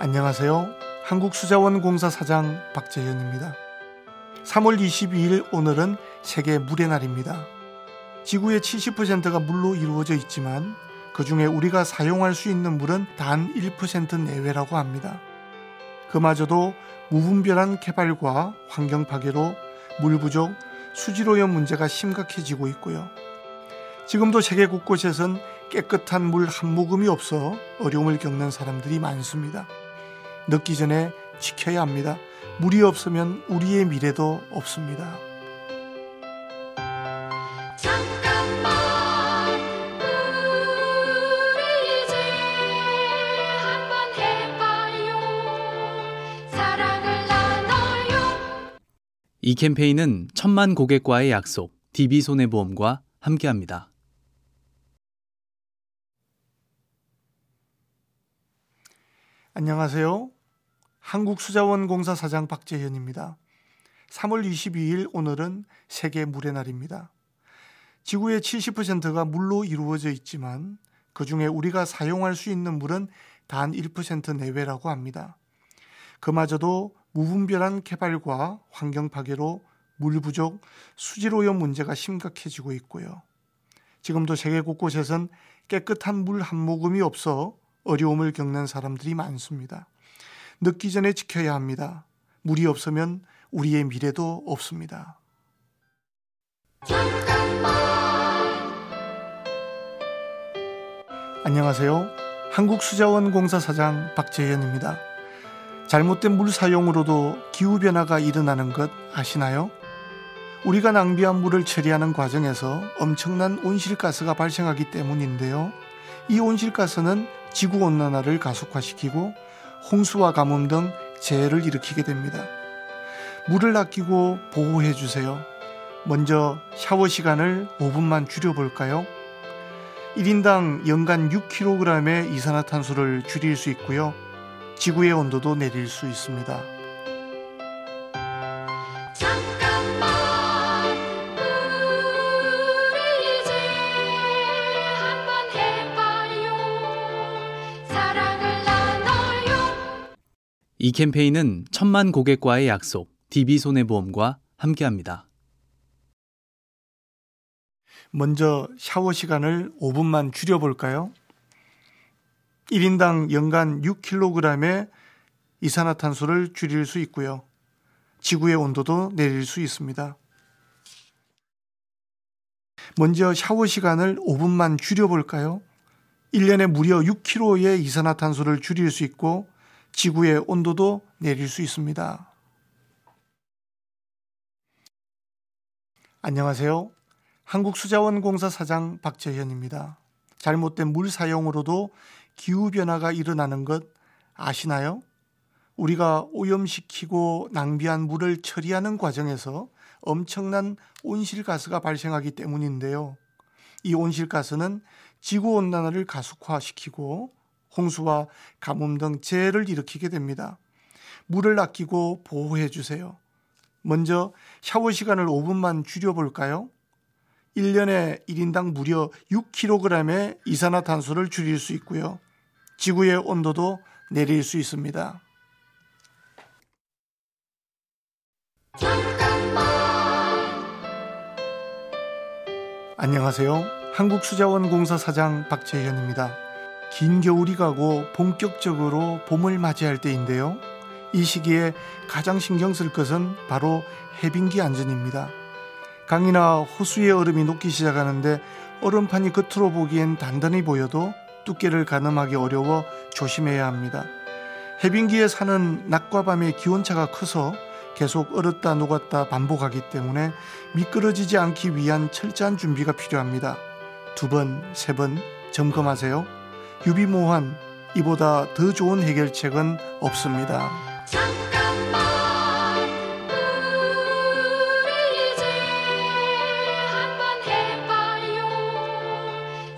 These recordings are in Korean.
안녕하세요. 한국수자원공사 사장 박재현입니다. 3월 22일 오늘은 세계 물의 날입니다. 지구의 70%가 물로 이루어져 있지만 그 중에 우리가 사용할 수 있는 물은 단 1% 내외라고 합니다. 그마저도 무분별한 개발과 환경 파괴로 물 부족, 수질 오염 문제가 심각해지고 있고요. 지금도 세계 곳곳에선 깨끗한 물 한 모금이 없어 어려움을 겪는 사람들이 많습니다. 늦기 전에 지켜야 합니다. 물이 없으면 우리의 미래도 없습니다. 잠깐만 우리 이제 한번 해봐요 사랑을 나눠요 이 캠페인은 천만 고객과의 약속, DB손해보험과 함께합니다. 안녕하세요. 한국수자원공사 사장 박재현입니다. 3월 22일 오늘은 세계 물의 날입니다. 지구의 70%가 물로 이루어져 있지만 그 중에 우리가 사용할 수 있는 물은 단 1% 내외라고 합니다. 그마저도 무분별한 개발과 환경 파괴로 물 부족, 수질 오염 문제가 심각해지고 있고요. 지금도 세계 곳곳에선 깨끗한 물 한 모금이 없어 어려움을 겪는 사람들이 많습니다. 늦기 전에 지켜야 합니다. 물이 없으면 우리의 미래도 없습니다. 안녕하세요. 한국수자원공사 사장 박재현입니다. 잘못된 물 사용으로도 기후변화가 일어나는 것 아시나요? 우리가 낭비한 물을 처리하는 과정에서 엄청난 온실가스가 발생하기 때문인데요. 이 온실가스는 지구온난화를 가속화시키고 홍수와 가뭄 등 재해를 일으키게 됩니다. 물을 아끼고 보호해 주세요. 먼저 샤워 시간을 5분만 줄여볼까요? 1인당 연간 6kg의 이산화탄소를 줄일 수 있고요. 지구의 온도도 내릴 수 있습니다. 이 캠페인은 천만 고객과의 약속, DB손해보험과 함께합니다. 먼저 샤워 시간을 5분만 줄여볼까요? 1인당 연간 6kg의 이산화탄소를 줄일 수 있고요. 지구의 온도도 내릴 수 있습니다. 먼저 샤워 시간을 5분만 줄여볼까요? 1년에 무려 6kg의 이산화탄소를 줄일 수 있고 지구의 온도도 내릴 수 있습니다. 안녕하세요. 한국수자원공사 사장 박재현입니다. 잘못된 물 사용으로도 기후변화가 일어나는 것 아시나요? 우리가 오염시키고 낭비한 물을 처리하는 과정에서 엄청난 온실가스가 발생하기 때문인데요. 이 온실가스는 지구온난화를 가속화시키고 홍수와 가뭄 등 재해를 일으키게 됩니다. 물을 아끼고 보호해 주세요. 먼저 샤워 시간을 5분만 줄여볼까요? 1년에 1인당 무려 6kg의 이산화탄소를 줄일 수 있고요. 지구의 온도도 내릴 수 있습니다. 안녕하세요. 한국수자원공사 사장 박재현입니다. 긴 겨울이 가고 본격적으로 봄을 맞이할 때인데요. 이 시기에 가장 신경 쓸 것은 바로 해빙기 안전입니다. 강이나 호수의 얼음이 녹기 시작하는데 얼음판이 겉으로 보기엔 단단히 보여도 두께를 가늠하기 어려워 조심해야 합니다. 해빙기에 사는 낮과 밤의 기온차가 커서 계속 얼었다 녹았다 반복하기 때문에 미끄러지지 않기 위한 철저한 준비가 필요합니다. 두 번, 세 번 점검하세요. 유비모환, 이보다 더 좋은 해결책은 없습니다. 잠깐만 우리 이제 한번 해봐요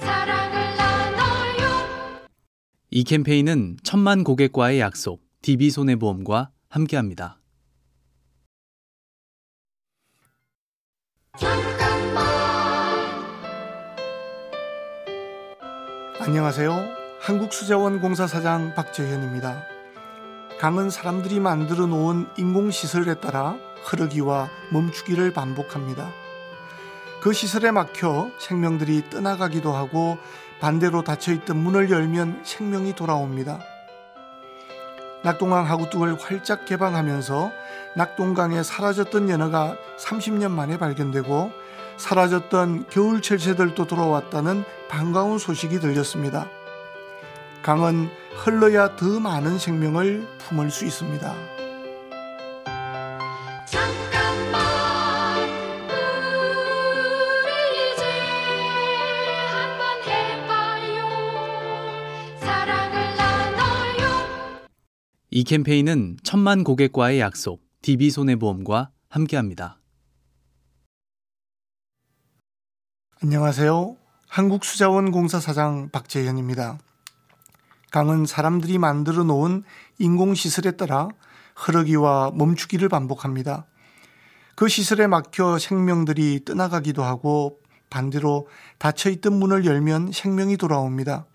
사랑을 나눠요 이 캠페인은 천만 고객과의 약속, DB손해보험과 함께합니다. 안녕하세요. 한국수자원공사 사장 박재현입니다. 강은 사람들이 만들어 놓은 인공시설에 따라 흐르기와 멈추기를 반복합니다. 그 시설에 막혀 생명들이 떠나가기도 하고 반대로 닫혀있던 문을 열면 생명이 돌아옵니다. 낙동강 하구뚝을 활짝 개방하면서 낙동강에 사라졌던 연어가 30년 만에 발견되고 사라졌던 겨울 철 새들도 돌아왔다는 반가운 소식이 들렸습니다. 강은 흘러야 더 많은 생명을 품을 수 있습니다. 잠깐만 우리 이제 한번 해봐요 사랑을 나눠요 이 캠페인은 천만 고객과의 약속, DB손해보험과 함께합니다. 안녕하세요. 한국수자원공사 사장 박재현입니다. 강은 사람들이 만들어 놓은 인공시설에 따라 흐르기와 멈추기를 반복합니다. 그 시설에 막혀 생명들이 떠나가기도 하고 반대로 닫혀있던 문을 열면 생명이 돌아옵니다.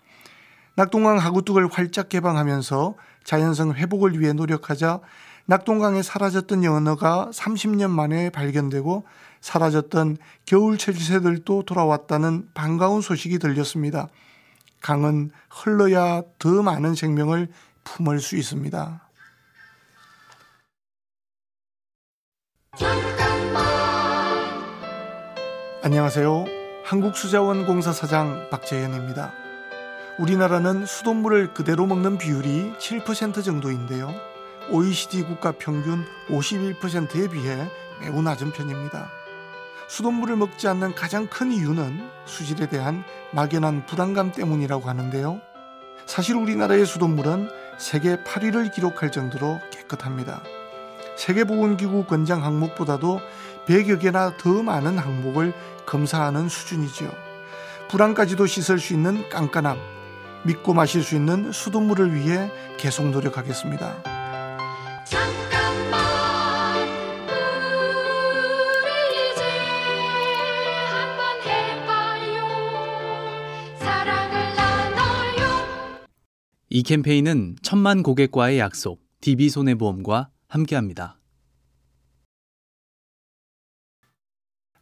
낙동강 하구뚝을 활짝 개방하면서 자연성 회복을 위해 노력하자 낙동강에 사라졌던 연어가 30년 만에 발견되고 사라졌던 겨울 철새들도 돌아왔다는 반가운 소식이 들렸습니다. 강은 흘러야 더 많은 생명을 품을 수 있습니다. 안녕하세요. 한국수자원공사 사장 박재현입니다. 우리나라는 수돗물을 그대로 먹는 비율이 7% 정도인데요. OECD 국가 평균 51%에 비해 매우 낮은 편입니다. 수돗물을 먹지 않는 가장 큰 이유는 수질에 대한 막연한 불안감 때문이라고 하는데요. 사실 우리나라의 수돗물은 세계 8위를 기록할 정도로 깨끗합니다. 세계보건기구 권장 항목보다도 100여 개나 더 많은 항목을 검사하는 수준이지요. 불안까지도 씻을 수 있는 깐깐함, 믿고 마실 수 있는 수돗물을 위해 계속 노력하겠습니다. 이 캠페인은 천만 고객과의 약속, DB손해보험과 함께합니다.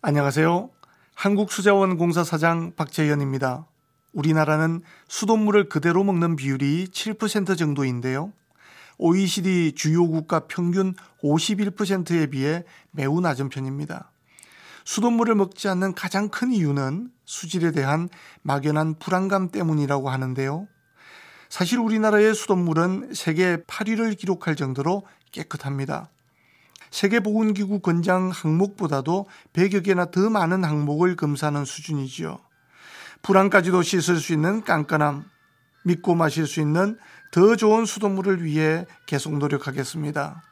안녕하세요. 한국수자원공사 사장 박재현입니다. 우리나라는 수돗물을 그대로 먹는 비율이 7% 정도인데요. OECD 주요 국가 평균 51%에 비해 매우 낮은 편입니다. 수돗물을 먹지 않는 가장 큰 이유는 수질에 대한 막연한 불안감 때문이라고 하는데요. 사실 우리나라의 수돗물은 세계 8위를 기록할 정도로 깨끗합니다. 세계보건기구 권장 항목보다도 100여 개나 더 많은 항목을 검사하는 수준이지요. 불안까지도 씻을 수 있는 깐깐함, 믿고 마실 수 있는 더 좋은 수돗물을 위해 계속 노력하겠습니다.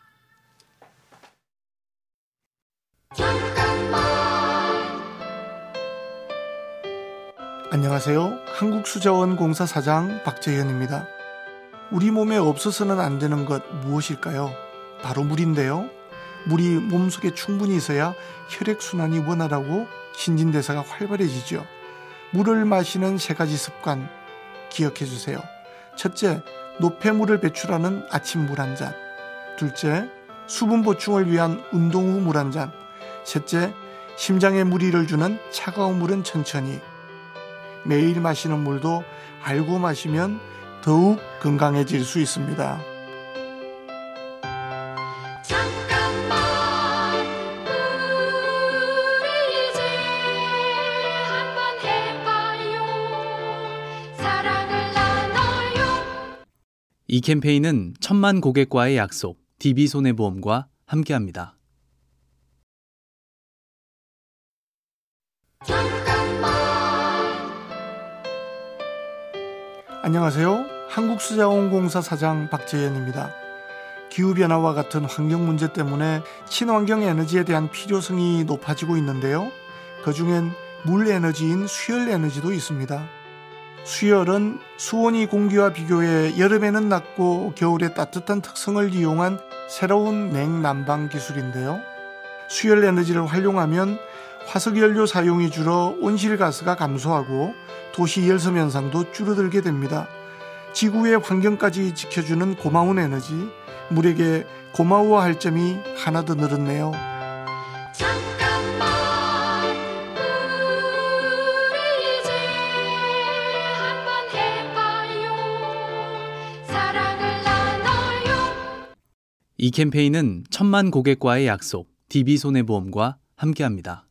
안녕하세요. 한국수자원공사 사장 박재현입니다. 우리 몸에 없어서는 안 되는 것 무엇일까요? 바로 물인데요. 물이 몸속에 충분히 있어야 혈액순환이 원활하고 신진대사가 활발해지죠. 물을 마시는 세 가지 습관 기억해 주세요. 첫째, 노폐물을 배출하는 아침 물 한 잔. 둘째, 수분 보충을 위한 운동 후 물 한 잔. 셋째, 심장에 무리를 주는 차가운 물은 천천히. 매일 마시는 물도 알고 마시면 더욱 건강해질 수 있습니다. 잠깐만 우리 이제 한번 해봐요 사랑을 나눠요 이 캠페인은 천만 고객과의 약속, DB손해보험과 함께합니다. 안녕하세요. 한국수자원공사 사장 박재현입니다. 기후변화와 같은 환경 문제 때문에 친환경 에너지에 대한 필요성이 높아지고 있는데요. 그 중엔 물 에너지인 수열 에너지도 있습니다. 수열은 수온이 공기와 비교해 여름에는 낮고 겨울에 따뜻한 특성을 이용한 새로운 냉난방 기술인데요. 수열 에너지를 활용하면 화석연료 사용이 줄어 온실가스가 감소하고 도시 열섬 현상도 줄어들게 됩니다. 지구의 환경까지 지켜주는 고마운 에너지, 물에게 고마워할 점이 하나 더 늘었네요. 잠깐만 우리 이제 한번 해봐요 사랑을 나눠요 이 캠페인은 천만 고객과의 약속, DB손해보험과 함께합니다.